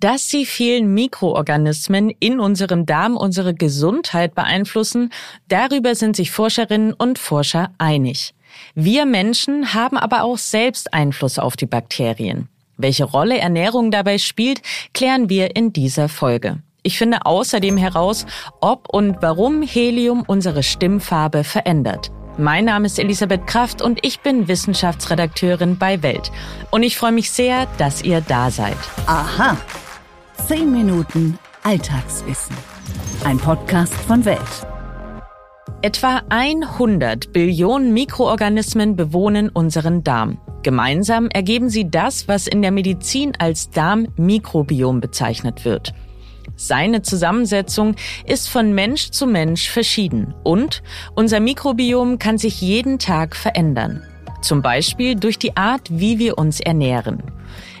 Dass die vielen Mikroorganismen in unserem Darm unsere Gesundheit beeinflussen, darüber sind sich Forscherinnen und Forscher einig. Wir Menschen haben aber auch selbst Einfluss auf die Bakterien. Welche Rolle Ernährung dabei spielt, klären wir in dieser Folge. Ich finde außerdem heraus, ob und warum Helium unsere Stimmfarbe verändert. Mein Name ist Elisabeth Kraft und ich bin Wissenschaftsredakteurin bei Welt. Und ich freue mich sehr, dass ihr da seid. Aha. Zehn Minuten Alltagswissen. Ein Podcast von Welt. Etwa 100 Billionen Mikroorganismen bewohnen unseren Darm. Gemeinsam ergeben sie das, was in der Medizin als Darmmikrobiom bezeichnet wird. Seine Zusammensetzung ist von Mensch zu Mensch verschieden und unser Mikrobiom kann sich jeden Tag verändern. Zum Beispiel durch die Art, wie wir uns ernähren.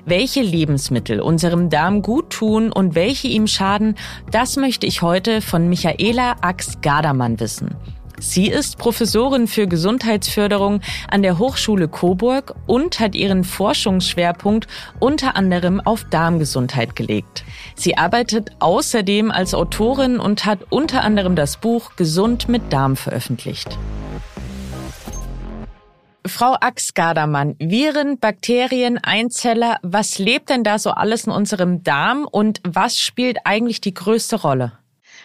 Welche Lebensmittel unserem Darm gut tun und welche ihm schaden, das möchte ich heute von Michaela Ax-Gardermann wissen. Sie ist Professorin für Gesundheitsförderung an der Hochschule Coburg und hat ihren Forschungsschwerpunkt unter anderem auf Darmgesundheit gelegt. Sie arbeitet außerdem als Autorin und hat unter anderem das Buch Gesund mit Darm veröffentlicht. Frau Ax-Gardermann, Viren, Bakterien, Einzeller, was lebt denn da so alles in unserem Darm und was spielt eigentlich die größte Rolle?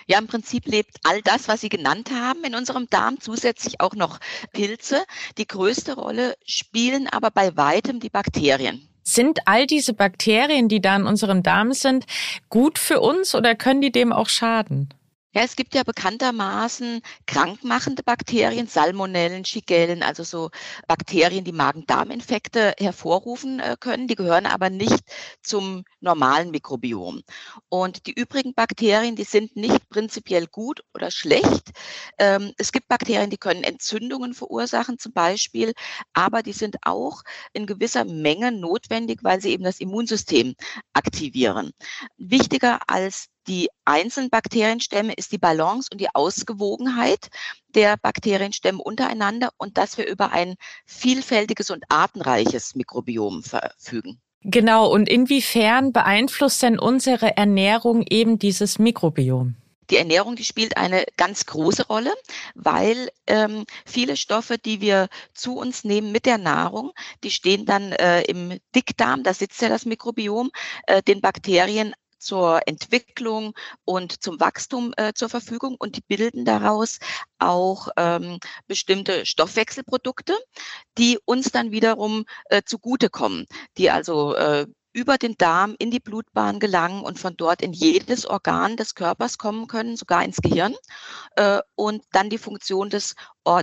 Ja, im Prinzip lebt all das, was Sie genannt haben, in unserem Darm, zusätzlich auch noch Pilze. Die größte Rolle spielen aber bei weitem die Bakterien. Sind all diese Bakterien, die da in unserem Darm sind, gut für uns oder können die dem auch schaden? Ja, es gibt ja bekanntermaßen krankmachende Bakterien, Salmonellen, Shigellen, also so Bakterien, die Magen-Darm-Infekte hervorrufen äh, können. Die gehören aber nicht zum normalen Mikrobiom. Und die übrigen Bakterien, die sind nicht prinzipiell gut oder schlecht. Ähm, es gibt Bakterien, die können Entzündungen verursachen zum Beispiel, aber die sind auch in gewisser Menge notwendig, weil sie eben das Immunsystem aktivieren. Wichtiger als die einzelnen Bakterienstämme ist die Balance und die Ausgewogenheit der Bakterienstämme untereinander und dass wir über ein vielfältiges und artenreiches Mikrobiom verfügen. Genau, und inwiefern beeinflusst denn unsere Ernährung eben dieses Mikrobiom? Die Ernährung, die spielt eine ganz große Rolle, weil ähm, viele Stoffe, die wir zu uns nehmen mit der Nahrung, die stehen dann äh, im Dickdarm, da sitzt ja das Mikrobiom, äh, den Bakterien zur Entwicklung und zum Wachstum äh, zur Verfügung und die bilden daraus auch ähm, bestimmte Stoffwechselprodukte, die uns dann wiederum äh, zugutekommen, die also äh, über den Darm in die Blutbahn gelangen und von dort in jedes Organ des Körpers kommen können, sogar ins Gehirn, äh, und dann die Funktion des,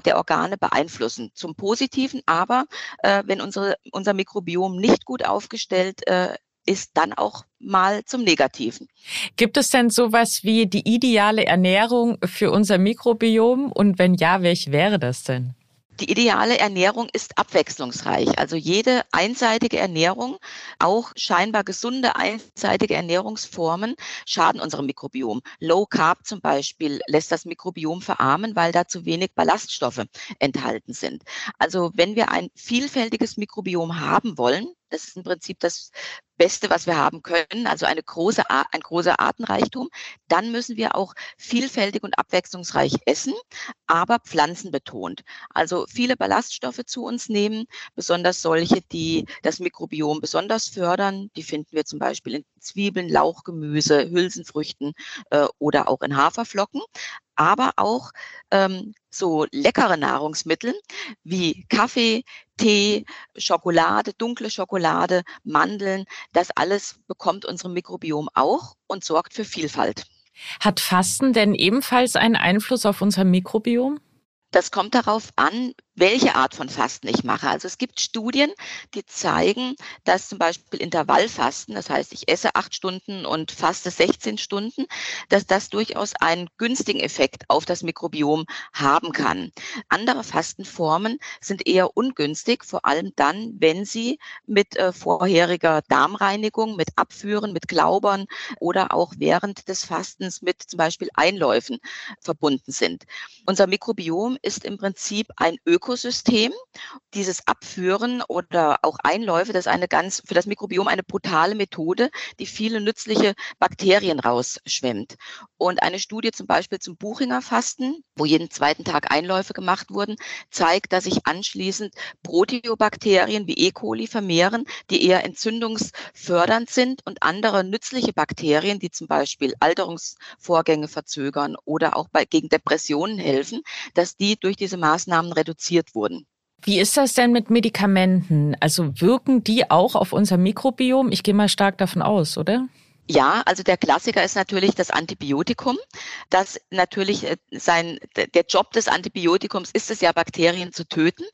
der Organe beeinflussen. Zum Positiven, aber äh, wenn unsere, unser Mikrobiom nicht gut aufgestellt äh, ist dann auch mal zum Negativen. Gibt es denn sowas wie die ideale Ernährung für unser Mikrobiom? Und wenn ja, welche wäre das denn? Die ideale Ernährung ist abwechslungsreich. Also jede einseitige Ernährung, auch scheinbar gesunde einseitige Ernährungsformen, schaden unserem Mikrobiom. Low Carb zum Beispiel lässt das Mikrobiom verarmen, weil da zu wenig Ballaststoffe enthalten sind. Also wenn wir ein vielfältiges Mikrobiom haben wollen, das ist im Prinzip das Beste, was wir haben können, also eine große, ein großer Artenreichtum. Dann müssen wir auch vielfältig und abwechslungsreich essen, aber pflanzenbetont. Also viele Ballaststoffe zu uns nehmen, besonders solche, die das Mikrobiom besonders fördern. Die finden wir zum Beispiel in Zwiebeln, Lauchgemüse, Hülsenfrüchten äh, oder auch in Haferflocken aber auch ähm, so leckere Nahrungsmittel wie Kaffee, Tee, Schokolade, dunkle Schokolade, Mandeln, das alles bekommt unserem Mikrobiom auch und sorgt für Vielfalt. Hat Fasten denn ebenfalls einen Einfluss auf unser Mikrobiom? Das kommt darauf an, welche Art von Fasten ich mache. Also es gibt Studien, die zeigen, dass zum Beispiel Intervallfasten, das heißt, ich esse acht Stunden und faste 16 Stunden, dass das durchaus einen günstigen Effekt auf das Mikrobiom haben kann. Andere Fastenformen sind eher ungünstig, vor allem dann, wenn sie mit äh, vorheriger Darmreinigung, mit Abführen, mit Glaubern oder auch während des Fastens mit zum Beispiel Einläufen verbunden sind. Unser Mikrobiom ist im Prinzip ein Ökosystem. Ökosystem. Dieses Abführen oder auch Einläufe, das ist eine ganz, für das Mikrobiom eine brutale Methode, die viele nützliche Bakterien rausschwemmt. Und eine Studie zum Beispiel zum Buchinger Fasten, wo jeden zweiten Tag Einläufe gemacht wurden, zeigt, dass sich anschließend Proteobakterien wie E. coli vermehren, die eher entzündungsfördernd sind und andere nützliche Bakterien, die zum Beispiel Alterungsvorgänge verzögern oder auch bei, gegen Depressionen helfen, dass die durch diese Maßnahmen reduziert wurden. Wie ist das denn mit Medikamenten? Also wirken die auch auf unser Mikrobiom? Ich gehe mal stark davon aus, oder? Ja, also der Klassiker ist natürlich das Antibiotikum. Das natürlich äh, sein, der Job des Antibiotikums ist es ja, Bakterien zu töten.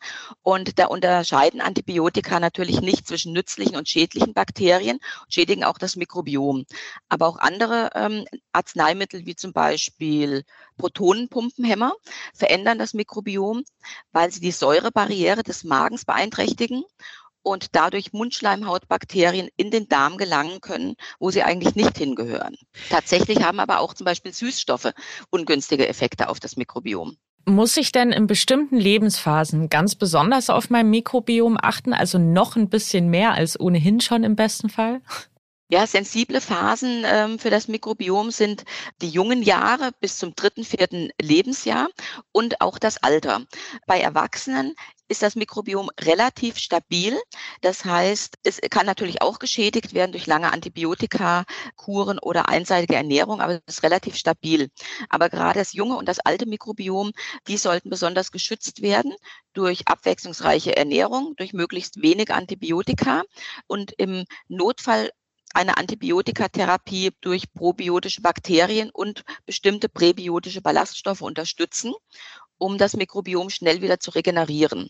Und da unterscheiden Antibiotika natürlich nicht zwischen nützlichen und schädlichen Bakterien, schädigen auch das Mikrobiom. Aber auch andere ähm, Arzneimittel, wie zum Beispiel Protonenpumpenhämmer, verändern das Mikrobiom, weil sie die Säurebarriere des Magens beeinträchtigen und dadurch Mundschleimhautbakterien in den Darm gelangen können, wo sie eigentlich nicht hingehören. Tatsächlich haben aber auch zum Beispiel Süßstoffe ungünstige Effekte auf das Mikrobiom. Muss ich denn in bestimmten Lebensphasen ganz besonders auf mein Mikrobiom achten, also noch ein bisschen mehr als ohnehin schon im besten Fall? Ja, sensible Phasen ähm, für das Mikrobiom sind die jungen Jahre bis zum dritten, vierten Lebensjahr und auch das Alter. Bei Erwachsenen ist das Mikrobiom relativ stabil. Das heißt, es kann natürlich auch geschädigt werden durch lange Antibiotika, Kuren oder einseitige Ernährung, aber es ist relativ stabil. Aber gerade das junge und das alte Mikrobiom, die sollten besonders geschützt werden durch abwechslungsreiche Ernährung, durch möglichst wenig Antibiotika und im Notfall eine Antibiotikatherapie durch probiotische Bakterien und bestimmte präbiotische Ballaststoffe unterstützen, um das Mikrobiom schnell wieder zu regenerieren.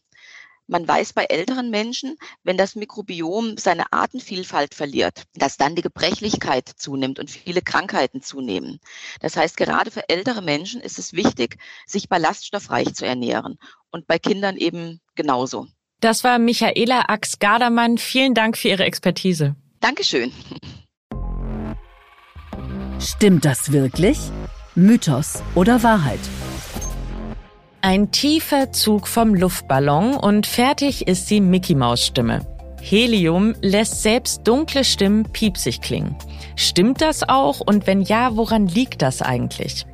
Man weiß bei älteren Menschen, wenn das Mikrobiom seine Artenvielfalt verliert, dass dann die Gebrechlichkeit zunimmt und viele Krankheiten zunehmen. Das heißt, gerade für ältere Menschen ist es wichtig, sich ballaststoffreich zu ernähren und bei Kindern eben genauso. Das war Michaela Ax-Gardermann. Vielen Dank für Ihre Expertise. Dankeschön. Stimmt das wirklich? Mythos oder Wahrheit? Ein tiefer Zug vom Luftballon und fertig ist die Mickey Maus Stimme. Helium lässt selbst dunkle Stimmen piepsig klingen. Stimmt das auch und wenn ja, woran liegt das eigentlich?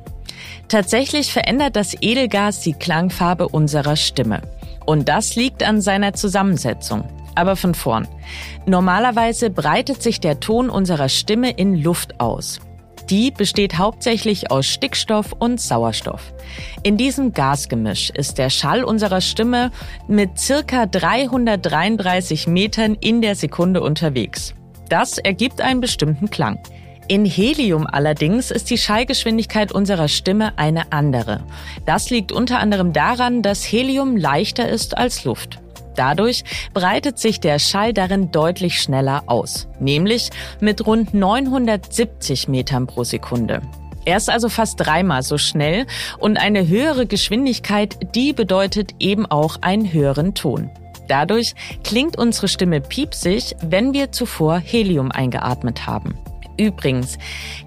Tatsächlich verändert das Edelgas die Klangfarbe unserer Stimme. Und das liegt an seiner Zusammensetzung. Aber von vorn. Normalerweise breitet sich der Ton unserer Stimme in Luft aus. Die besteht hauptsächlich aus Stickstoff und Sauerstoff. In diesem Gasgemisch ist der Schall unserer Stimme mit circa 333 Metern in der Sekunde unterwegs. Das ergibt einen bestimmten Klang. In Helium allerdings ist die Schallgeschwindigkeit unserer Stimme eine andere. Das liegt unter anderem daran, dass Helium leichter ist als Luft. Dadurch breitet sich der Schall darin deutlich schneller aus, nämlich mit rund 970 Metern pro Sekunde. Er ist also fast dreimal so schnell und eine höhere Geschwindigkeit, die bedeutet eben auch einen höheren Ton. Dadurch klingt unsere Stimme piepsig, wenn wir zuvor Helium eingeatmet haben. Übrigens,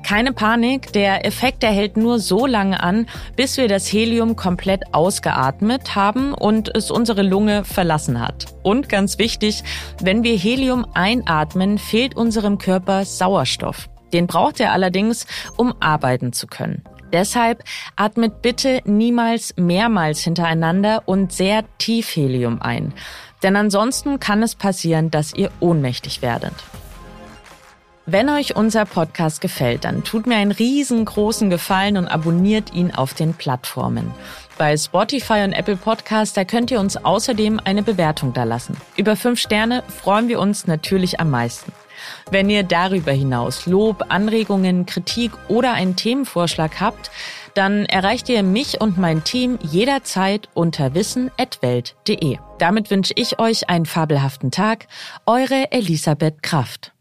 keine Panik, der Effekt erhält nur so lange an, bis wir das Helium komplett ausgeatmet haben und es unsere Lunge verlassen hat. Und ganz wichtig, wenn wir Helium einatmen, fehlt unserem Körper Sauerstoff. Den braucht er allerdings, um arbeiten zu können. Deshalb atmet bitte niemals mehrmals hintereinander und sehr tief Helium ein. Denn ansonsten kann es passieren, dass ihr ohnmächtig werdet. Wenn euch unser Podcast gefällt, dann tut mir einen riesengroßen Gefallen und abonniert ihn auf den Plattformen. Bei Spotify und Apple Podcast, da könnt ihr uns außerdem eine Bewertung dalassen. Über fünf Sterne freuen wir uns natürlich am meisten. Wenn ihr darüber hinaus Lob, Anregungen, Kritik oder einen Themenvorschlag habt, dann erreicht ihr mich und mein Team jederzeit unter wissen.welt.de. Damit wünsche ich euch einen fabelhaften Tag. Eure Elisabeth Kraft.